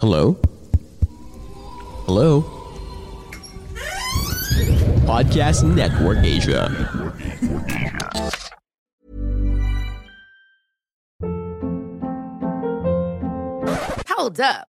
Hello? Hello? Podcast Network Asia. Hold up.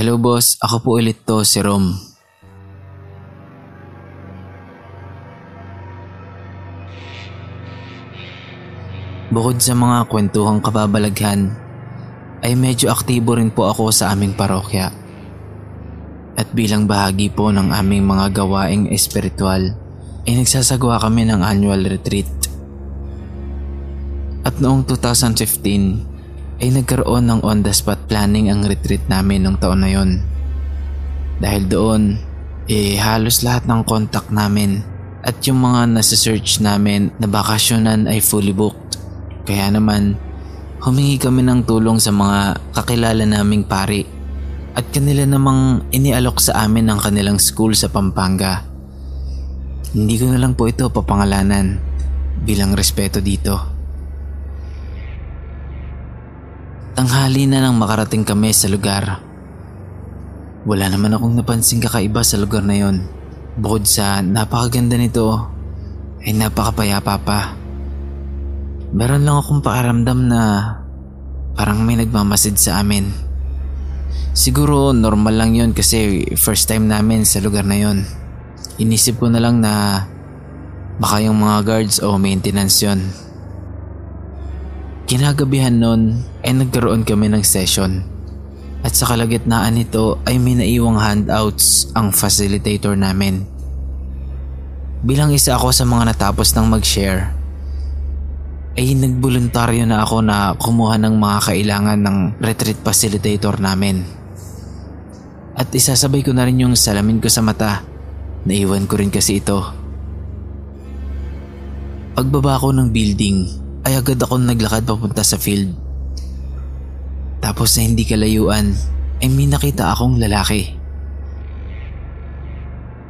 Hello boss, ako po ulit to, si Rom. Bukod sa mga kwentuhang kababalaghan, ay medyo aktibo rin po ako sa aming parokya. At bilang bahagi po ng aming mga gawaing espiritual, ay nagsasagawa kami ng annual retreat. At noong 2015, ay nagkaroon ng on-the-spot planning ang retreat namin nung taon na yon. Dahil doon, eh halos lahat ng contact namin at yung mga nasa-search namin na bakasyonan ay fully booked. Kaya naman, humingi kami ng tulong sa mga kakilala naming pari at kanila namang inialok sa amin ang kanilang school sa Pampanga. Hindi ko na lang po ito papangalanan bilang respeto dito. Tanghali na nang makarating kami sa lugar. Wala naman akong napansing kakaiba sa lugar na yon. Bukod sa napakaganda nito, ay napakapayapa pa. Meron lang akong pakiramdam na parang may nagmamasid sa amin. Siguro normal lang yon kasi first time namin sa lugar na yon. Inisip ko na lang na baka yung mga guards o maintenance yon. Kinagabihan nun ay nagkaroon kami ng session. At sa kalagitnaan nito ay may naiwang handouts ang facilitator namin. Bilang isa ako sa mga natapos ng mag-share, ay nagboluntaryo na ako na kumuha ng mga kailangan ng retreat facilitator namin. At isasabay ko na rin yung salamin ko sa mata. Naiwan ko rin kasi ito. Pagbaba ko ng building, ay agad ako naglakad papunta sa field. Tapos na hindi kalayuan ay may nakita akong lalaki.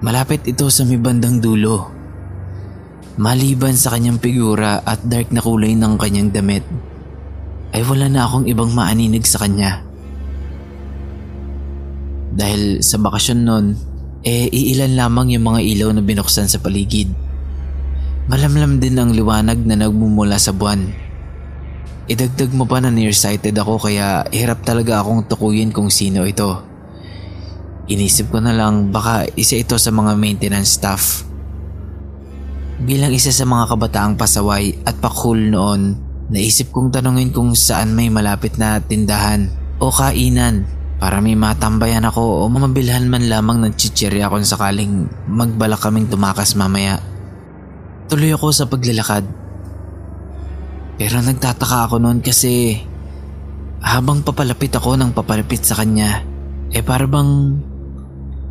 Malapit ito sa may bandang dulo. Maliban sa kanyang figura at dark na kulay ng kanyang damit, ay wala na akong ibang maaninig sa kanya. Dahil sa bakasyon nun, eh iilan lamang yung mga ilaw na binuksan sa paligid. Malamlam din ang liwanag na nagmumula sa buwan. Idagdag mo pa na nearsighted ako kaya hirap talaga akong tukuyin kung sino ito. Inisip ko na lang baka isa ito sa mga maintenance staff. Bilang isa sa mga kabataang pasaway at pakul noon naisip kong tanungin kung saan may malapit na tindahan o kainan para may matambayan ako o mamabilhan man lamang ng chichirya kung sakaling magbalak kaming tumakas mamaya. Tuloy ako sa paglalakad. Pero nagtataka ako noon kasi habang papalapit ako ng papalapit sa kanya, eh para bang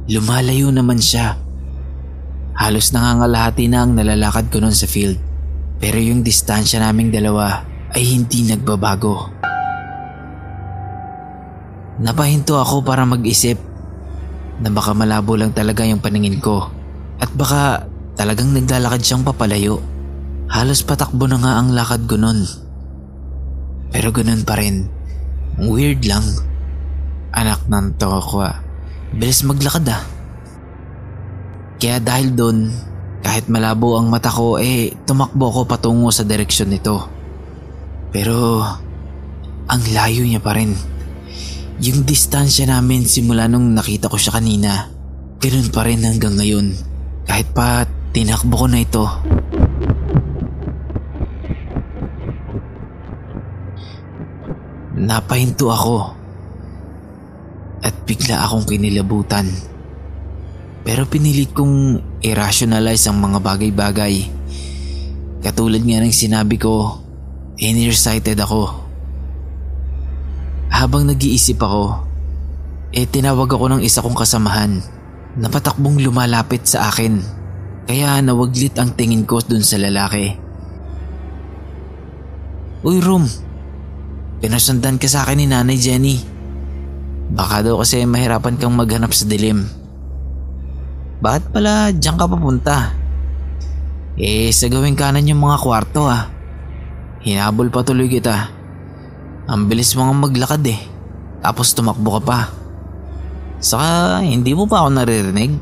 lumalayo naman siya. Halos nangangalahati na ang nalalakad ko noon sa field. Pero yung distansya naming dalawa ay hindi nagbabago. Napahinto ako para mag-isip na baka malabo lang talaga yung paningin ko at baka talagang naglalakad siyang papalayo. Halos patakbo na nga ang lakad ko noon. Pero ganun pa rin. Weird lang. Anak ng tokwa. Bilis maglakad ah. Kaya dahil doon, kahit malabo ang mata ko eh tumakbo ako patungo sa direksyon nito. Pero ang layo niya pa rin. Yung distansya namin simula nung nakita ko siya kanina, ganun pa rin hanggang ngayon. Kahit pa tinakbo ko na ito. Napahinto ako at bigla akong kinilabutan. Pero pinilit kong i-rationalize ang mga bagay-bagay. Katulad nga ng sinabi ko, nearsighted ako. Habang nag-iisip ako, eh tinawag ako ng isa kong kasamahan na patakbong lumalapit sa akin. Kaya nawaglit ang tingin ko dun sa lalaki. Uy Rom, pinasundan ka sa akin ni Nanay Jenny. Baka daw kasi mahirapan kang maghanap sa dilim. Bakit pala diyan ka papunta? Eh, sa gawing kanan yung mga kwarto ah. Hinabol pa tuloy kita. Ang bilis mo nga maglakad eh. Tapos tumakbo ka pa. Saka hindi mo pa ako naririnig.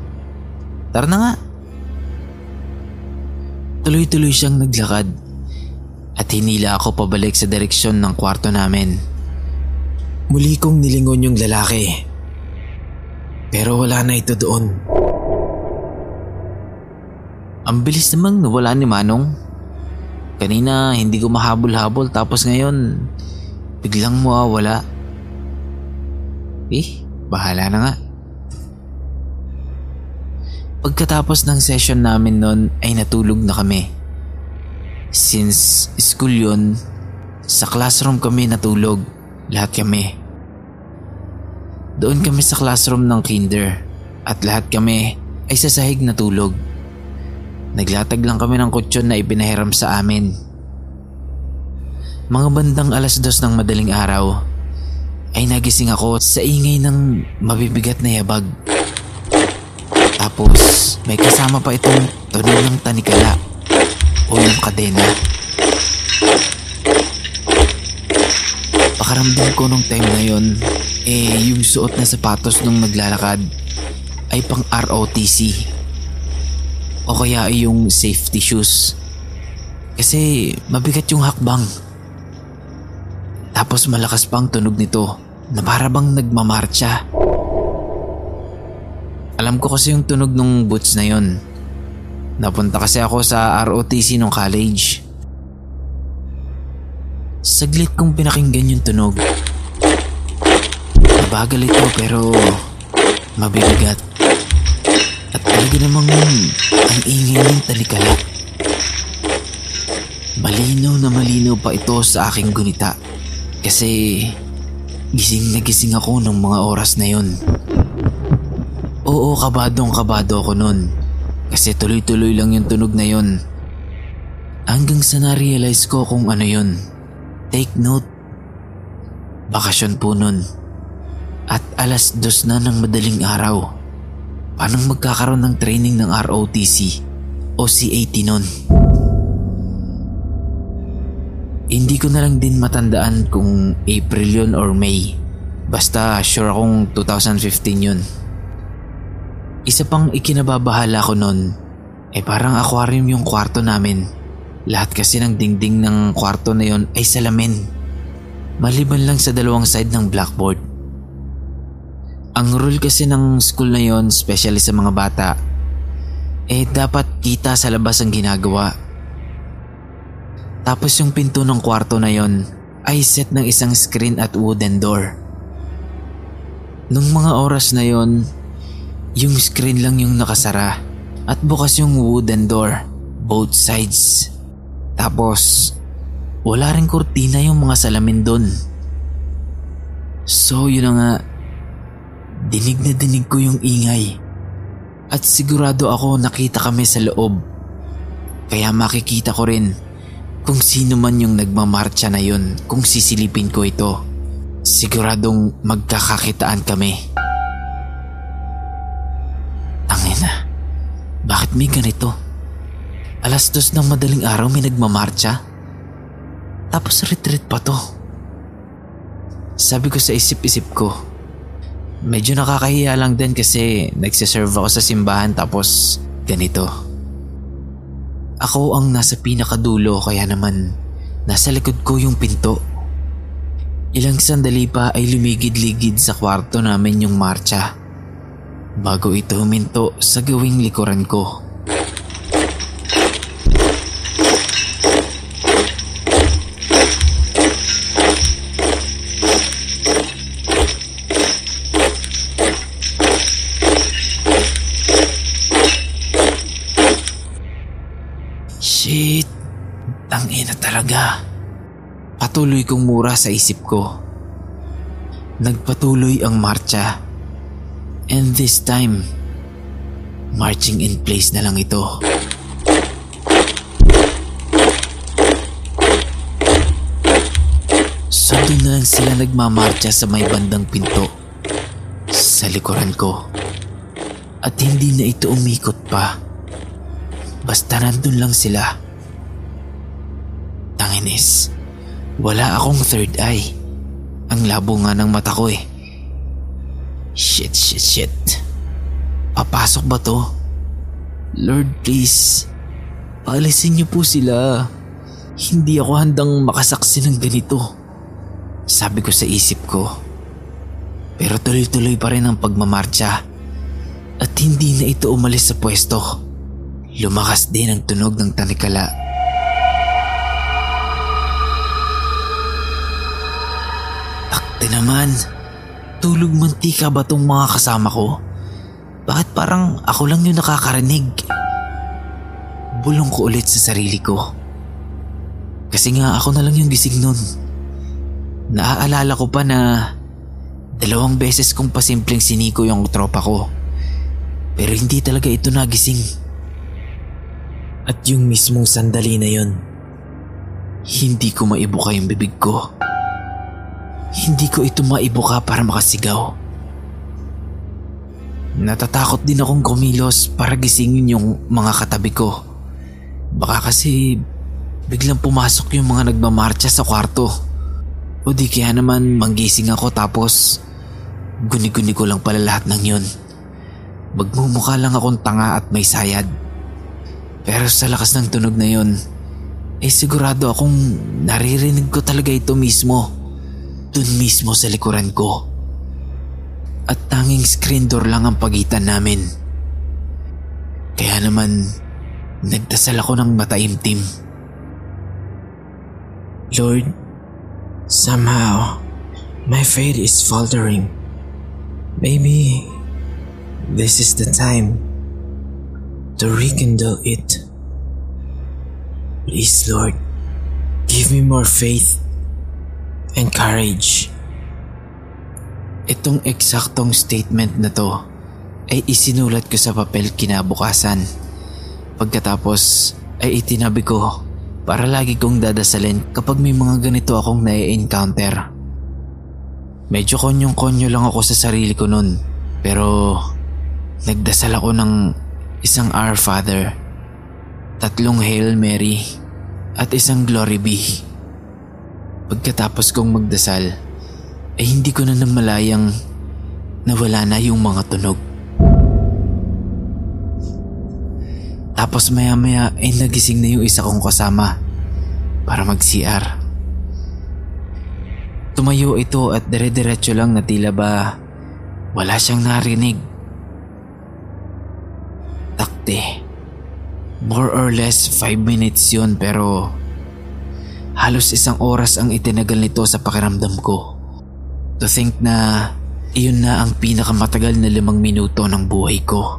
Tara na nga. Tuloy-tuloy siyang naglakad at hinila ako pabalik sa direksyon ng kwarto namin. Muli kong nilingon yung lalaki. Pero wala na ito doon. Ang bilis namang nawala ni Manong. Kanina hindi ko mahabol-habol tapos ngayon biglang mawawala. Eh, bahala na nga. Pagkatapos ng session namin noon ay natulog na kami. Since school yun, sa classroom kami natulog. Lahat kami. Doon kami sa classroom ng kinder at lahat kami ay sa sahig natulog. Naglatag lang kami ng kutsyon na ipinahiram sa amin. Mga bandang alas dos ng madaling araw ay nagising ako sa ingay ng mabibigat na yabag. Tapos may kasama pa itong tunog ng tanikala o yung kadena. Pakaramdam ko nung time na yon, eh yung suot na sapatos nung naglalakad ay pang ROTC o kaya ay yung safety shoes. Kasi mabigat yung hakbang. Tapos malakas pang tunog nito na para bang nagmamarcha. Alam ko kasi yung tunog ng boots na yon. Napunta kasi ako sa ROTC nung college. Saglit kong pinakinggan yung tunog. Mabagal ito pero mabibigat. At talaga namang ang ingay ng talikala. Malinaw na malinaw pa ito sa aking gunita kasi gising na gising ako ng mga oras na yon. Oo, kabadong kabado ako nun kasi tuloy-tuloy lang yung tunog na yon. Hanggang sa na-realize ko kung ano yon. Take note. Bakasyon po nun. At alas dos na ng madaling araw. Paano magkakaroon ng training ng ROTC o C80 nun? Hindi ko na lang din matandaan kung April yun or May. Basta sure akong 2015 yun. Isa pang ikinababahala ko nun, eh parang aquarium yung kwarto namin. Lahat kasi ng dingding ng kwarto na yon ay salamin. Maliban lang sa dalawang side ng blackboard. Ang rule kasi ng school na yon, especially sa mga bata, eh dapat kita sa labas ang ginagawa. Tapos yung pinto ng kwarto na yon ay set ng isang screen at wooden door. Nung mga oras na yon, yung screen lang yung nakasara at bukas yung wooden door, both sides. Tapos, wala rin kurtina yung mga salamin doon. So yun na nga, dinig na dinig ko yung ingay. At sigurado ako nakita kami sa loob. Kaya makikita ko rin kung sino man yung nagmamarcha na yun kung sisilipin ko ito. Siguradong magkakakitaan kami. Bakit may ganito? Alas dos ng madaling araw may nagmamarcha? Tapos retreat pa to. Sabi ko sa isip-isip ko, medyo nakakahiya lang din kasi nagsiserve ako sa simbahan tapos ganito. Ako ang nasa pinakadulo kaya naman nasa likod ko yung pinto. Ilang sandali pa ay lumigid-ligid sa kwarto namin yung marcha. Bago ito huminto sa gawing likuran ko. Shit, tangina talaga. Patuloy kong mura sa isip ko. Nagpatuloy ang marcha. And this time, marching in place na lang ito. So doon na lang sila nagmamarcha sa may bandang pinto. Sa likuran ko. At hindi na ito umikot pa. Basta nandun lang sila. Tanginis, wala akong third eye. Ang labo nga ng mata ko eh. Shit, shit, shit. Papasok ba to? Lord, please. Paalisin niyo po sila. Hindi ako handang makasaksi ng ganito. Sabi ko sa isip ko. Pero tuloy-tuloy pa rin ang pagmamarcha. At hindi na ito umalis sa pwesto. Lumakas din ang tunog ng tanikala. Takte naman. Tulog mantika ba tong mga kasama ko? Bakit parang ako lang yung nakakarinig? Bulong ko ulit sa sarili ko. Kasi nga ako na lang yung gising nun. Naaalala ko pa na dalawang beses kong pasimpleng siniko yung tropa ko. Pero hindi talaga ito nagising. At yung mismong sandali na yon, hindi ko maibuka yung bibig ko. Hindi ko ito maibuka para makasigaw. Natatakot din akong kumilos para gisingin yung mga katabi ko. Baka kasi biglang pumasok yung mga nagmamarcha sa kwarto. O di kaya naman manggising ako tapos guni-guni ko lang pala lahat ng yun. Magmumukha lang akong tanga at may sayad. Pero sa lakas ng tunog na yun, eh sigurado akong naririnig ko talaga ito mismo. Dun mismo sa likuran ko. At tanging screen door lang ang pagitan namin. Kaya naman, nagdasal ako ng mataimtim. Lord, somehow, my faith is faltering. Maybe this is the time to rekindle it. Please, Lord, give me more faith and courage. Itong eksaktong statement na to ay isinulat ko sa papel kinabukasan. Pagkatapos ay itinabi ko para lagi kong dadasalin kapag may mga ganito akong nai-encounter. Medyo konyong-konyo lang ako sa sarili ko nun pero nagdasal ako ng isang Our Father, tatlong Hail Mary at isang Glory Be. Pagkatapos kong magdasal, ay hindi ko na namalayang nawala na yung mga tunog. Tapos maya maya ay nagising na yung isa kong kasama para mag-CR. Tumayo ito at dire-diretso lang na tila ba wala siyang narinig. Takte. More or less 5 minutes yun pero Halos isang oras ang itinagal nito sa pakiramdam ko. To think na iyon na ang pinakamatagal na limang minuto ng buhay ko.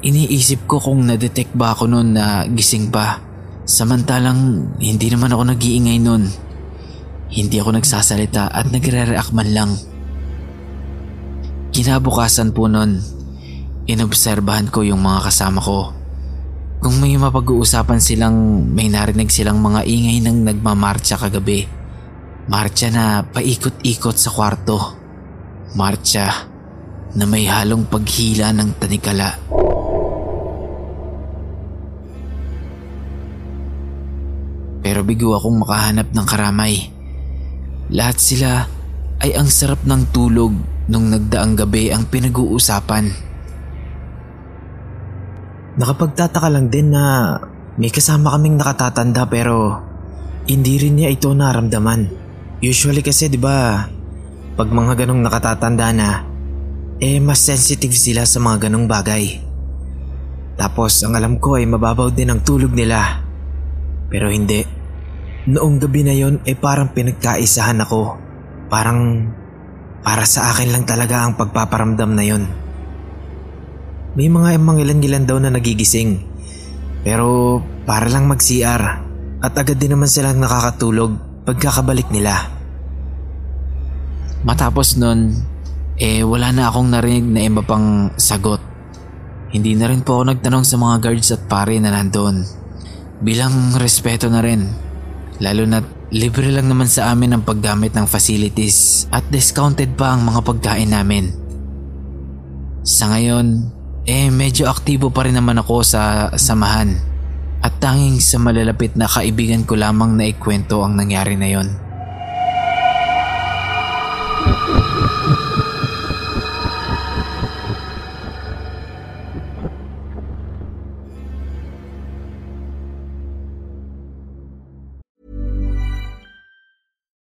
Iniisip ko kung nadetect ba ako noon na gising pa. Samantalang hindi naman ako nag-iingay noon. Hindi ako nagsasalita at nagre-react man lang. Kinabukasan po noon, inobserbahan ko yung mga kasama ko. Kung may mapag-uusapan silang may narinig silang mga ingay ng nagmamarcha kagabi. Marcha na paikot-ikot sa kwarto. Marcha na may halong paghila ng tanikala. Pero bigo akong makahanap ng karamay. Lahat sila ay ang sarap ng tulog nung nagdaang gabi ang pinag-uusapan. Nakapagtataka lang din na may kasama kaming nakatatanda pero hindi rin niya ito naramdaman. Usually kasi 'di ba, pag mga ganong nakatatanda na, eh mas sensitive sila sa mga ganong bagay. Tapos ang alam ko ay mababaw din ang tulog nila. Pero hindi. Noong gabi na yon ay eh, parang pinagkaisahan ako. Parang para sa akin lang talaga ang pagpaparamdam na yon. May mga mangilan-gilan daw na nagigising. Pero para lang mag-CR at agad din naman silang nakakatulog pagkakabalik nila. Matapos nun, eh wala na akong narinig na iba pang sagot. Hindi na rin po ako nagtanong sa mga guards at pare na nandoon. Bilang respeto na rin. Lalo na libre lang naman sa amin ang paggamit ng facilities at discounted pa ang mga pagkain namin. Sa ngayon, eh medyo aktibo pa rin naman ako sa samahan at tanging sa malalapit na kaibigan ko lamang na ikwento ang nangyari na yon.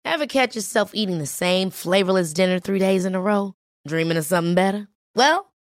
Ever catch yourself eating the same flavorless dinner three days in a row? Dreaming of something better? Well,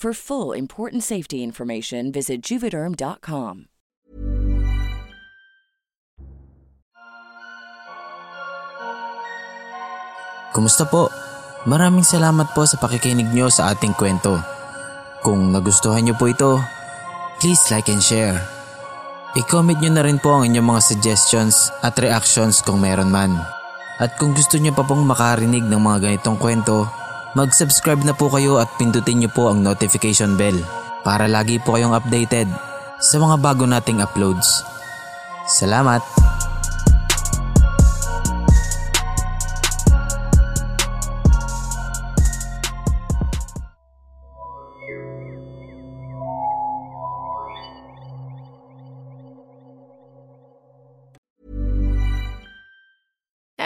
For full important safety information, visit juvederm.com. Kumusta po? Maraming salamat po sa pakikinig nyo sa ating kwento. Kung nagustuhan nyo po ito, please like and share. I-comment nyo na rin po ang inyong mga suggestions at reactions kung meron man. At kung gusto nyo pa pong makarinig ng mga ganitong kwento, Mag-subscribe na po kayo at pindutin niyo po ang notification bell para lagi po kayong updated sa mga bago nating uploads. Salamat!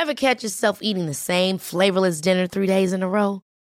Ever catch yourself eating the same flavorless dinner three days in a row?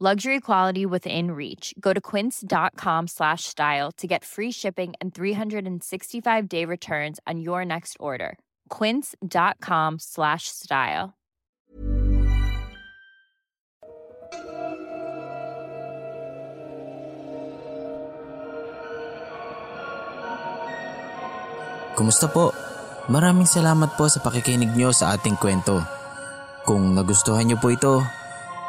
Luxury quality within reach. Go to quince.com slash style to get free shipping and 365 day returns on your next order. Quince.com slash style. Kumusta po? Maraming salamat po sa pakikinig nyo sa ating kwento. Kung nagustuhan nyo po ito,